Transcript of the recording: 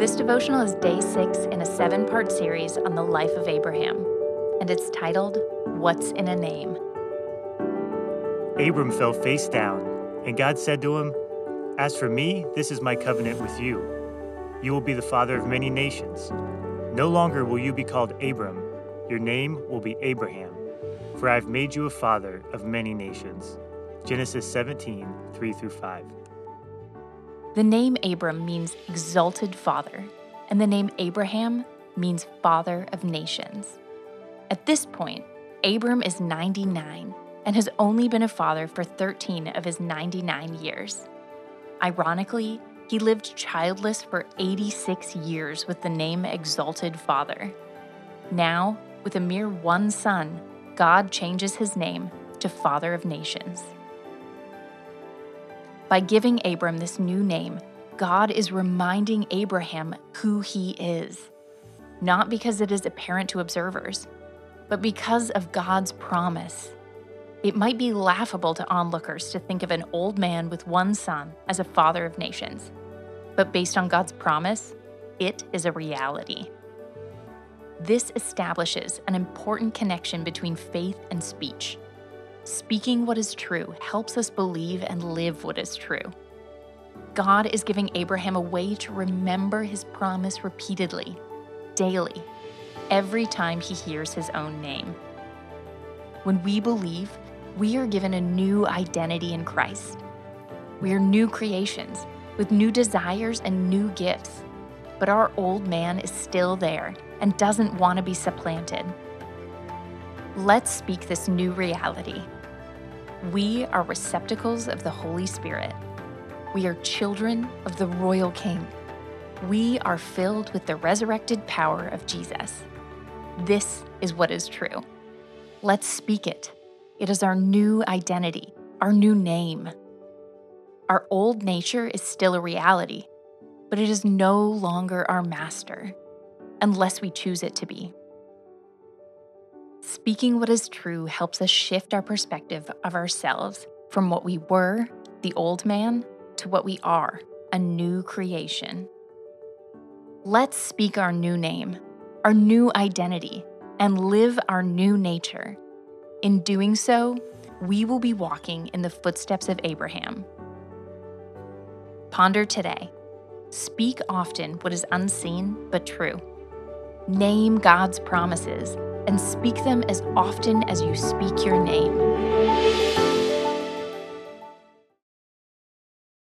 This devotional is day six in a seven part series on the life of Abraham, and it's titled, What's in a Name? Abram fell face down, and God said to him, As for me, this is my covenant with you. You will be the father of many nations. No longer will you be called Abram, your name will be Abraham, for I have made you a father of many nations. Genesis 17, 3 through 5. The name Abram means exalted father, and the name Abraham means father of nations. At this point, Abram is 99 and has only been a father for 13 of his 99 years. Ironically, he lived childless for 86 years with the name Exalted Father. Now, with a mere one son, God changes his name to Father of Nations. By giving Abram this new name, God is reminding Abraham who he is. Not because it is apparent to observers, but because of God's promise. It might be laughable to onlookers to think of an old man with one son as a father of nations, but based on God's promise, it is a reality. This establishes an important connection between faith and speech. Speaking what is true helps us believe and live what is true. God is giving Abraham a way to remember his promise repeatedly, daily, every time he hears his own name. When we believe, we are given a new identity in Christ. We are new creations with new desires and new gifts. But our old man is still there and doesn't want to be supplanted. Let's speak this new reality. We are receptacles of the Holy Spirit. We are children of the royal King. We are filled with the resurrected power of Jesus. This is what is true. Let's speak it. It is our new identity, our new name. Our old nature is still a reality, but it is no longer our master unless we choose it to be. Speaking what is true helps us shift our perspective of ourselves from what we were, the old man, to what we are, a new creation. Let's speak our new name, our new identity, and live our new nature. In doing so, we will be walking in the footsteps of Abraham. Ponder today. Speak often what is unseen but true. Name God's promises and speak them as often as you speak your name.